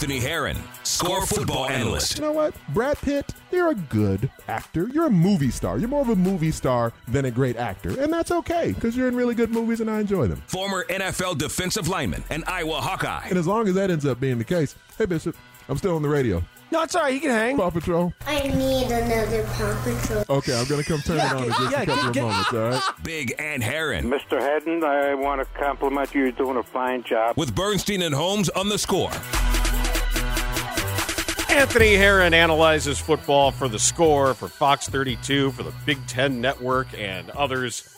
Anthony Herron, score football analyst. You know what? Brad Pitt, you're a good actor. You're a movie star. You're more of a movie star than a great actor. And that's okay because you're in really good movies and I enjoy them. Former NFL defensive lineman and Iowa Hawkeye. And as long as that ends up being the case, hey, Bishop, I'm still on the radio. No, it's all right. He can hang. Paw Patrol. I need another Paw Patrol. Okay, I'm going to come turn it on in just yeah, a couple get- of moments, all right? Big and Herron. Mr. Haddon, I want to compliment you. You're doing a fine job. With Bernstein and Holmes on the score. Anthony Herron analyzes football for the score, for Fox 32, for the Big Ten Network, and others.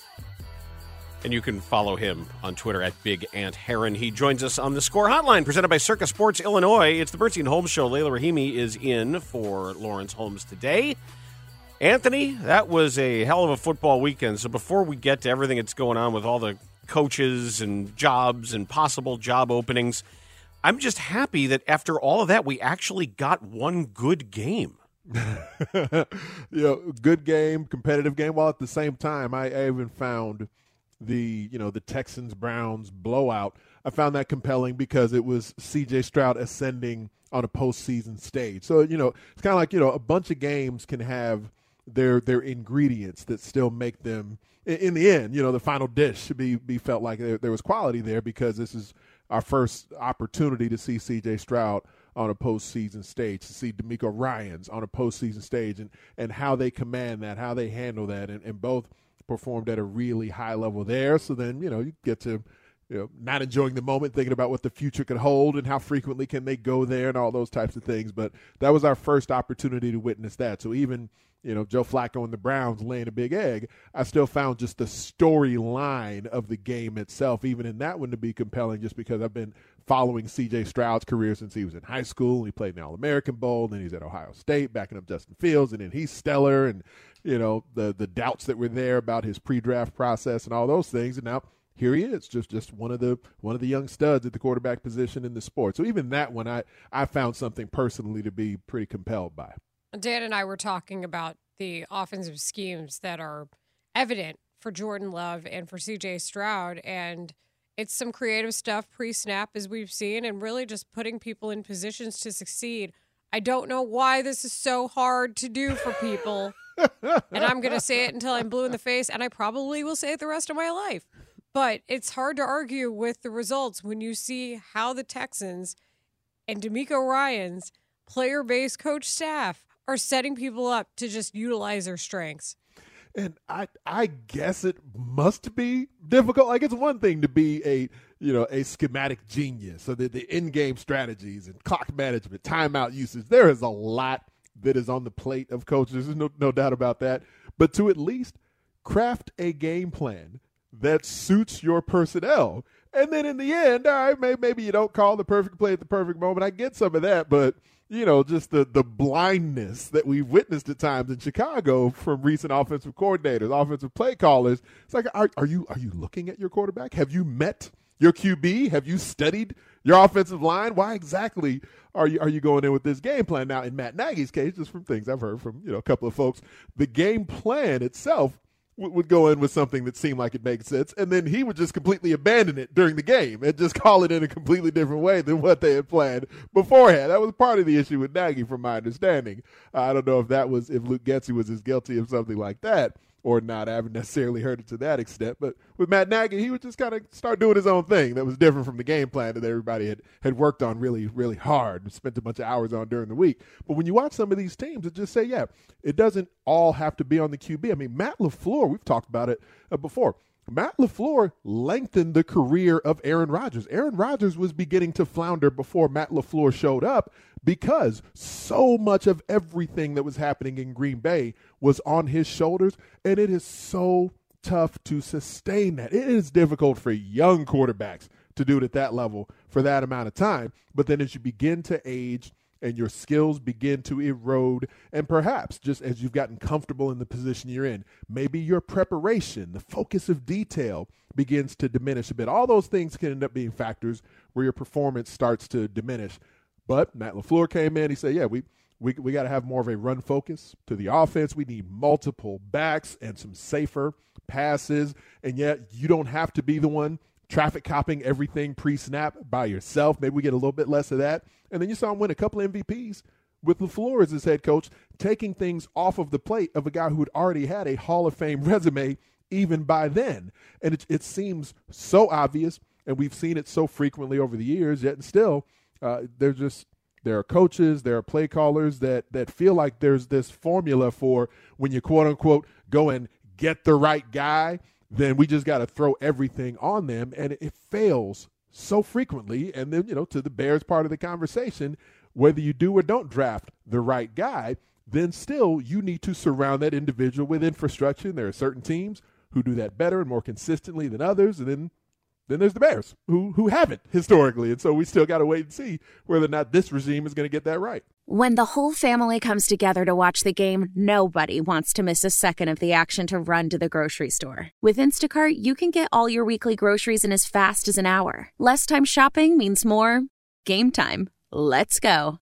And you can follow him on Twitter at Big Ant Herron. He joins us on the Score Hotline, presented by Circa Sports Illinois. It's the Bernstein Holmes Show. Leila Rahimi is in for Lawrence Holmes today. Anthony, that was a hell of a football weekend. So before we get to everything that's going on with all the coaches and jobs and possible job openings, I'm just happy that after all of that, we actually got one good game. you know, good game, competitive game. While at the same time, I, I even found the you know the Texans Browns blowout. I found that compelling because it was C.J. Stroud ascending on a postseason stage. So you know, it's kind of like you know a bunch of games can have their their ingredients that still make them in, the end. You know, the final dish should be be felt like there, there was quality there because this is our first opportunity to see C.J. Stroud on a postseason stage, to see DeMeco Ryans on a postseason stage, and and how they command that, how they handle that, and, and both performed at a really high level there. So then you know you get to you know not enjoying the moment, thinking about what the future could hold and how frequently can they go there and all those types of things. But that was our first opportunity to witness that. So even you know, Joe Flacco and the Browns laying a big egg, I still found just the storyline of the game itself, even in that one, to be compelling just because I've been following CJ Stroud's career since he was in high school. He played in the All American Bowl, then he's at Ohio State, backing up Justin Fields, and then he's stellar. And, you know, the, the doubts that were there about his pre draft process and all those things. And now, here he is, just just one of the one of the young studs at the quarterback position in the sport. So even that one, I I found something personally to be pretty compelled by. Dan and I were talking about the offensive schemes that are evident for Jordan Love and for CJ Stroud. And it's some creative stuff pre snap, as we've seen, and really just putting people in positions to succeed. I don't know why this is so hard to do for people. and I'm going to say it until I'm blue in the face, and I probably will say it the rest of my life. But it's hard to argue with the results when you see how the Texans and DeMeco Ryans player based coach staff are setting people up to just utilize their strengths. And I I guess it must be difficult. Like it's one thing to be a you know a schematic genius, so the the in game strategies and clock management, timeout usage. There is a lot that is on the plate of coaches. There's no no doubt about that. But to at least craft a game plan that suits your personnel, and then in the end, all right, maybe you don't call the perfect play at the perfect moment. I get some of that, but you know, just the the blindness that we've witnessed at times in Chicago from recent offensive coordinators, offensive play callers. It's like, are, are you are you looking at your quarterback? Have you met your QB? Have you studied your offensive line? Why exactly are you are you going in with this game plan? Now, in Matt Nagy's case, just from things I've heard from you know a couple of folks, the game plan itself would go in with something that seemed like it made sense, and then he would just completely abandon it during the game and just call it in a completely different way than what they had planned beforehand. That was part of the issue with Nagy, from my understanding. I don't know if that was if Luke Getsy was as guilty of something like that. Or not. I haven't necessarily heard it to that extent. But with Matt Nagy, he would just kind of start doing his own thing that was different from the game plan that everybody had, had worked on really, really hard and spent a bunch of hours on during the week. But when you watch some of these teams, it just say, yeah, it doesn't all have to be on the QB. I mean, Matt LaFleur, we've talked about it uh, before. Matt LaFleur lengthened the career of Aaron Rodgers. Aaron Rodgers was beginning to flounder before Matt LaFleur showed up because so much of everything that was happening in Green Bay was on his shoulders, and it is so tough to sustain that. It is difficult for young quarterbacks to do it at that level for that amount of time. But then as you begin to age, and your skills begin to erode. And perhaps just as you've gotten comfortable in the position you're in, maybe your preparation, the focus of detail begins to diminish a bit. All those things can end up being factors where your performance starts to diminish. But Matt LaFleur came in, he said, Yeah, we we, we got to have more of a run focus to the offense. We need multiple backs and some safer passes. And yet, you don't have to be the one traffic copping everything pre snap by yourself. Maybe we get a little bit less of that. And then you saw him win a couple MVPs with LaFleur as his head coach, taking things off of the plate of a guy who had already had a Hall of Fame resume even by then. And it, it seems so obvious, and we've seen it so frequently over the years, yet still, uh, there's just there are coaches, there are play callers that that feel like there's this formula for when you quote unquote go and get the right guy then we just got to throw everything on them. And it fails so frequently. And then, you know, to the Bears part of the conversation, whether you do or don't draft the right guy, then still you need to surround that individual with infrastructure. And there are certain teams who do that better and more consistently than others. And then then there's the Bears who who haven't historically. And so we still got to wait and see whether or not this regime is going to get that right. When the whole family comes together to watch the game, nobody wants to miss a second of the action to run to the grocery store. With Instacart, you can get all your weekly groceries in as fast as an hour. Less time shopping means more game time. Let's go.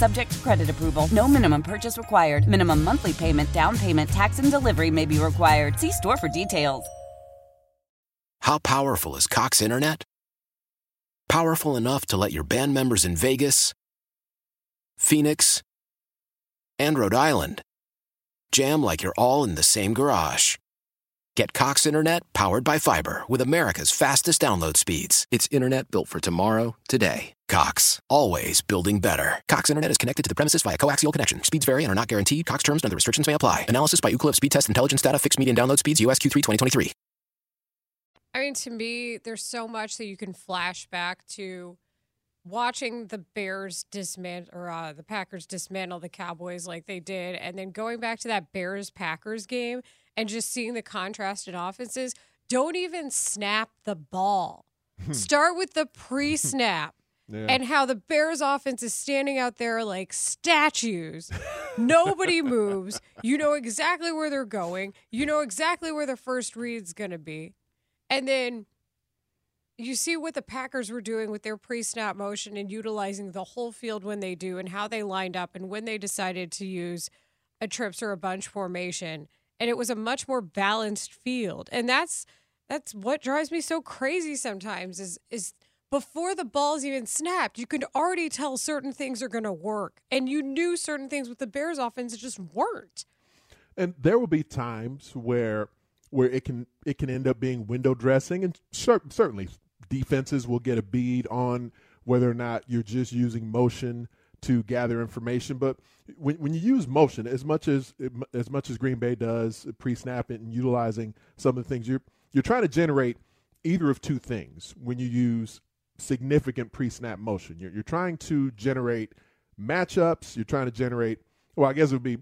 Subject to credit approval. No minimum purchase required. Minimum monthly payment, down payment, tax, and delivery may be required. See store for details. How powerful is Cox Internet? Powerful enough to let your band members in Vegas, Phoenix, and Rhode Island jam like you're all in the same garage. Get Cox Internet powered by fiber with America's fastest download speeds. It's internet built for tomorrow, today. Cox, always building better. Cox Internet is connected to the premises via coaxial connection. Speeds vary and are not guaranteed. Cox terms and other restrictions may apply. Analysis by Ookla Speed Test Intelligence Data. Fixed median download speeds. US Q3 2023. I mean, to me, there's so much that you can flash back to watching the Bears dismantle or uh, the Packers dismantle the Cowboys like they did, and then going back to that Bears Packers game and just seeing the contrast in offenses. Don't even snap the ball. Hmm. Start with the pre snap. Yeah. And how the Bears offense is standing out there like statues. Nobody moves. You know exactly where they're going. You know exactly where the first read's going to be. And then you see what the Packers were doing with their pre snap motion and utilizing the whole field when they do and how they lined up and when they decided to use a trips or a bunch formation. And it was a much more balanced field. And that's that's what drives me so crazy sometimes is is before the ball's even snapped, you can already tell certain things are going to work. And you knew certain things with the Bears offense just weren't. and there will be times where where it can it can end up being window dressing, and cer- certainly defenses will get a bead on whether or not you're just using motion to gather information. But when when you use motion, as much as as much as Green Bay does pre-snap it and utilizing some of the things you're you're trying to generate either of two things when you use significant pre-snap motion. You're, you're trying to generate matchups. You're trying to generate. Well, I guess it would be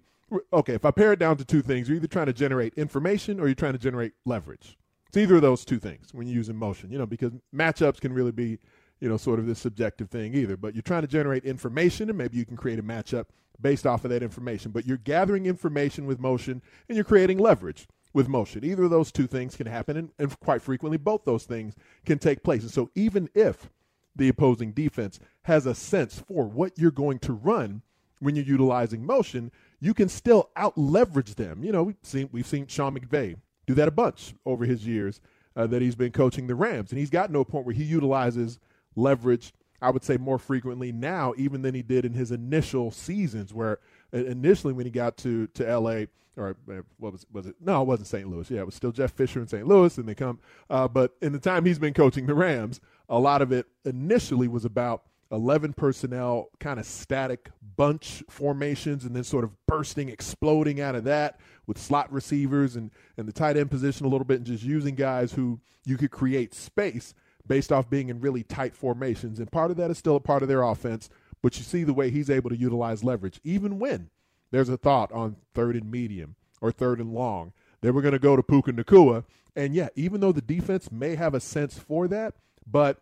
okay if I pare it down to two things. You're either trying to generate information or you're trying to generate leverage. It's either of those two things when you're using motion. You know, because matchups can really be, you know, sort of this subjective thing either. But you're trying to generate information, and maybe you can create a matchup based off of that information. But you're gathering information with motion, and you're creating leverage with motion. Either of those two things can happen, and, and quite frequently, both those things can take place. And so, even if the opposing defense has a sense for what you're going to run when you're utilizing motion, you can still out leverage them. You know, we've seen we've seen Sean McVay do that a bunch over his years uh, that he's been coaching the Rams, and he's gotten to a point where he utilizes leverage. I would say more frequently now, even than he did in his initial seasons, where initially when he got to to L.A. or uh, what was was it? No, it wasn't St. Louis. Yeah, it was still Jeff Fisher in St. Louis, and they come. Uh, but in the time he's been coaching the Rams, a lot of it initially was about 11 personnel, kind of static bunch formations, and then sort of bursting, exploding out of that with slot receivers and, and the tight end position a little bit, and just using guys who you could create space based off being in really tight formations. And part of that is still a part of their offense, but you see the way he's able to utilize leverage, even when there's a thought on third and medium or third and long. They were going to go to Puka Nacua. And yeah, even though the defense may have a sense for that, but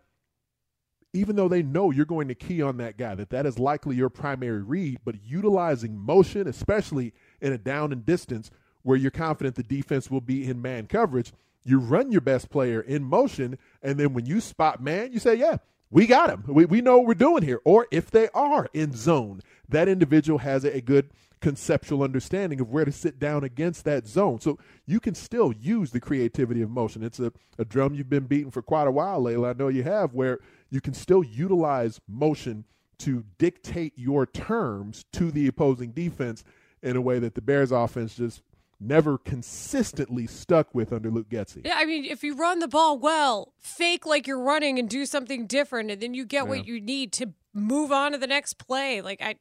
even though they know you're going to key on that guy, that that is likely your primary read, but utilizing motion, especially in a down and distance where you're confident the defense will be in man coverage, you run your best player in motion, and then when you spot man, you say, yeah, we got him. We, we know what we're doing here. Or if they are in zone, that individual has a, good conceptual understanding of where to sit down against that zone. So you can still use the creativity of motion. It's a, a drum you've been beating for quite a while, Leila. I know you have, where you can still utilize motion to dictate your terms to the opposing defense in a way that the Bears offense just never consistently stuck with under Luke Getsy. Yeah, I mean, if you run the ball well, fake like you're running and do something different, and then you get yeah. what you need to move on to the next play. Like I,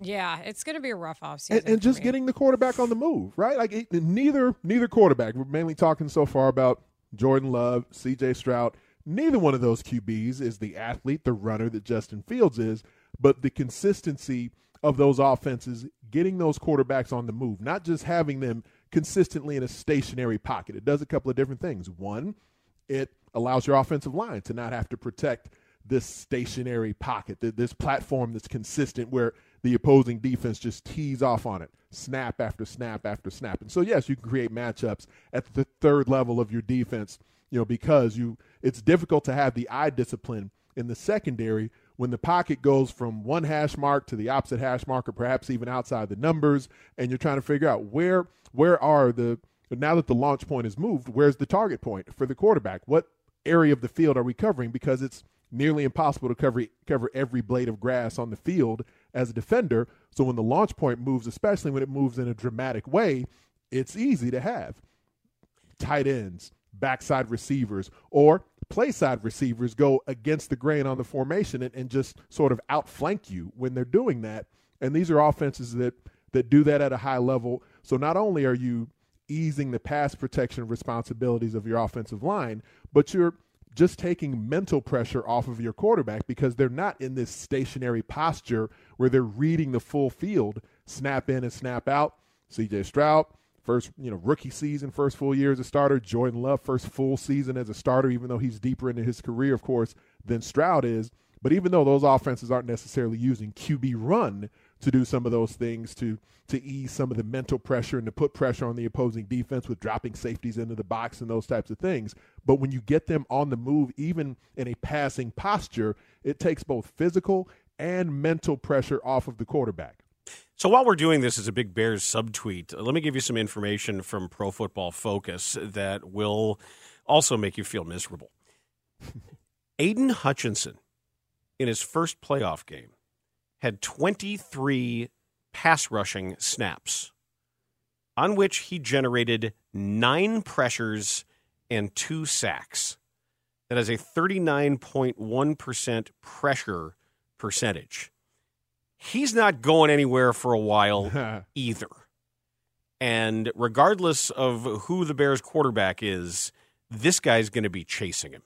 yeah, it's going to be a rough offseason. And, and just me. getting the quarterback on the move, right? Like it, neither neither quarterback. We're mainly talking so far about Jordan Love, C.J. Stroud. Neither one of those QBs is the athlete, the runner that Justin Fields is, but the consistency of those offenses getting those quarterbacks on the move, not just having them consistently in a stationary pocket. It does a couple of different things. One, it allows your offensive line to not have to protect this stationary pocket, this platform that's consistent where the opposing defense just tees off on it, snap after snap after snap. And so, yes, you can create matchups at the third level of your defense, you know, because you it's difficult to have the eye discipline in the secondary when the pocket goes from one hash mark to the opposite hash mark or perhaps even outside the numbers and you're trying to figure out where where are the now that the launch point is moved where's the target point for the quarterback? What area of the field are we covering? Because it's nearly impossible to cover cover every blade of grass on the field as a defender. So when the launch point moves especially when it moves in a dramatic way it's easy to have tight ends backside receivers or play side receivers go against the grain on the formation and, and just sort of outflank you when they're doing that. And these are offenses that that do that at a high level. So not only are you easing the pass protection responsibilities of your offensive line, but you're just taking mental pressure off of your quarterback because they're not in this stationary posture where they're reading the full field, snap in and snap out. CJ Stroud, first you know rookie season, first full year as a starter. Jordan Love, first full season as a starter, even though he's deeper into his career, of course, than Stroud is. But even though those offenses aren't necessarily using QB run to do some of those things to to ease some of the mental pressure and to put pressure on the opposing defense with dropping safeties into the box and those types of things. But when you get them on the move, even in a passing posture, it takes both physical and mental pressure off of the quarterback. So while we're doing this as a big Bears subtweet, let me give you some information from Pro Football Focus that will also make you feel miserable. Aidan Hutchinson, in his first playoff game, had 23 pass rushing snaps, on which he generated nine pressures and two sacks. That is a 39.1% pressure percentage he's not going anywhere for a while either. And regardless of who the Bears quarterback is, this guy's going to be chasing him.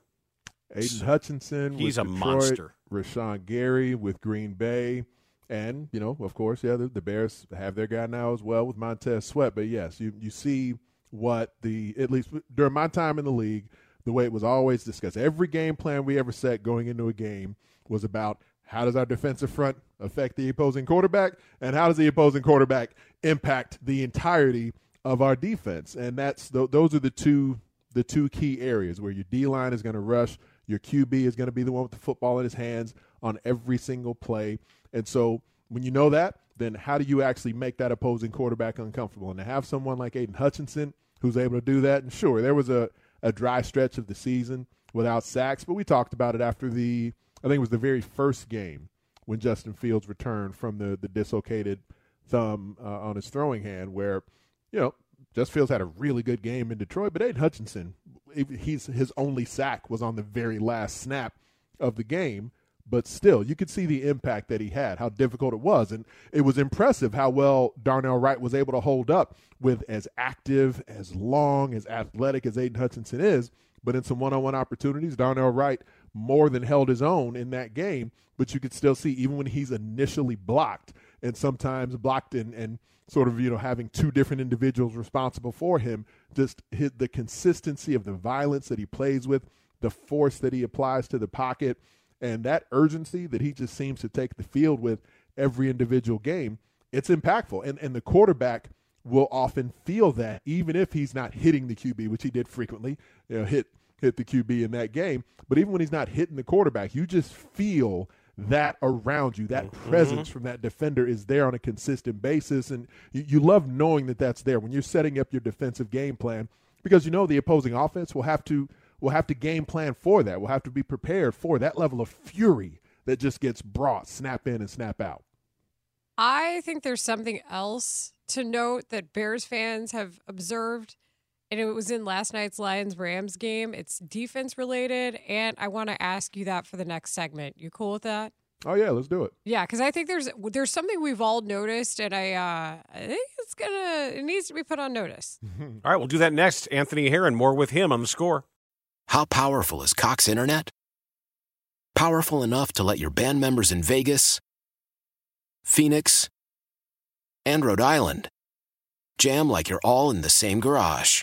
Aidan so Hutchinson, he's a Detroit, monster. Rashan Gary with Green Bay, and you know, of course, yeah, the, the, Bears have their guy now as well with Montez Sweat. But yes, you you see what the at least during my time in the league, the way it was always discussed. Every game plan we ever set going into a game was about how does our defensive front affect the opposing quarterback, and how does the opposing quarterback impact the entirety of our defense, and that's th- those are the two the two key areas where your D line is going to rush, your QB is going to be the one with the football in his hands on every single play, and so when you know that, then how do you actually make that opposing quarterback uncomfortable? And to have someone like Aidan Hutchinson who's able to do that, and sure, there was a a dry stretch of the season without sacks, but we talked about it after the I think it was the very first game when Justin Fields returned from the the dislocated thumb uh, on his throwing hand, where you know Justin Fields had a really good game in Detroit, but Aidan Hutchinson, he's his only sack was on the very last snap of the game. But still, you could see the impact that he had, how difficult it was. And it was impressive how well Darnell Wright was able to hold up with as active, as long, as athletic as Aidan Hutchinson is. But in some one on one opportunities, Darnell Wright more than held his own in that game. But you could still see, even when he's initially blocked, and sometimes blocked and, and sort of, you know, having two different individuals responsible for him, just hit the consistency of the violence that he plays with, the force that he applies to the pocket and that urgency that he just seems to take the field with every individual game, it's impactful. And and the quarterback will often feel that even if he's not hitting the QB, which he did frequently, you know, hit hit the QB in that game. But even when he's not hitting the quarterback, you just feel that around you, that mm-hmm. presence from that defender is there on a consistent basis. And you, you love knowing that that's there when you're setting up your defensive game plan because you know the opposing offense will have to we'll have to game plan for that. We'll have to be prepared for that level of fury that just gets brought, snap in and snap out. I think there's something else to note that Bears fans have observed, and it was in last night's Lions Rams game. It's defense related, and I want to ask you that for the next segment. You cool with that? Oh yeah, let's do it. Yeah, because I think there's there's something we've all noticed, and I uh, I think it's gonna it needs to be put on notice. all right, we'll do that next. Anthony Herron, more with him on the score. How powerful is Cox Internet? Powerful enough to let your band members in Vegas, Phoenix, and Rhode Island jam like you're all in the same garage.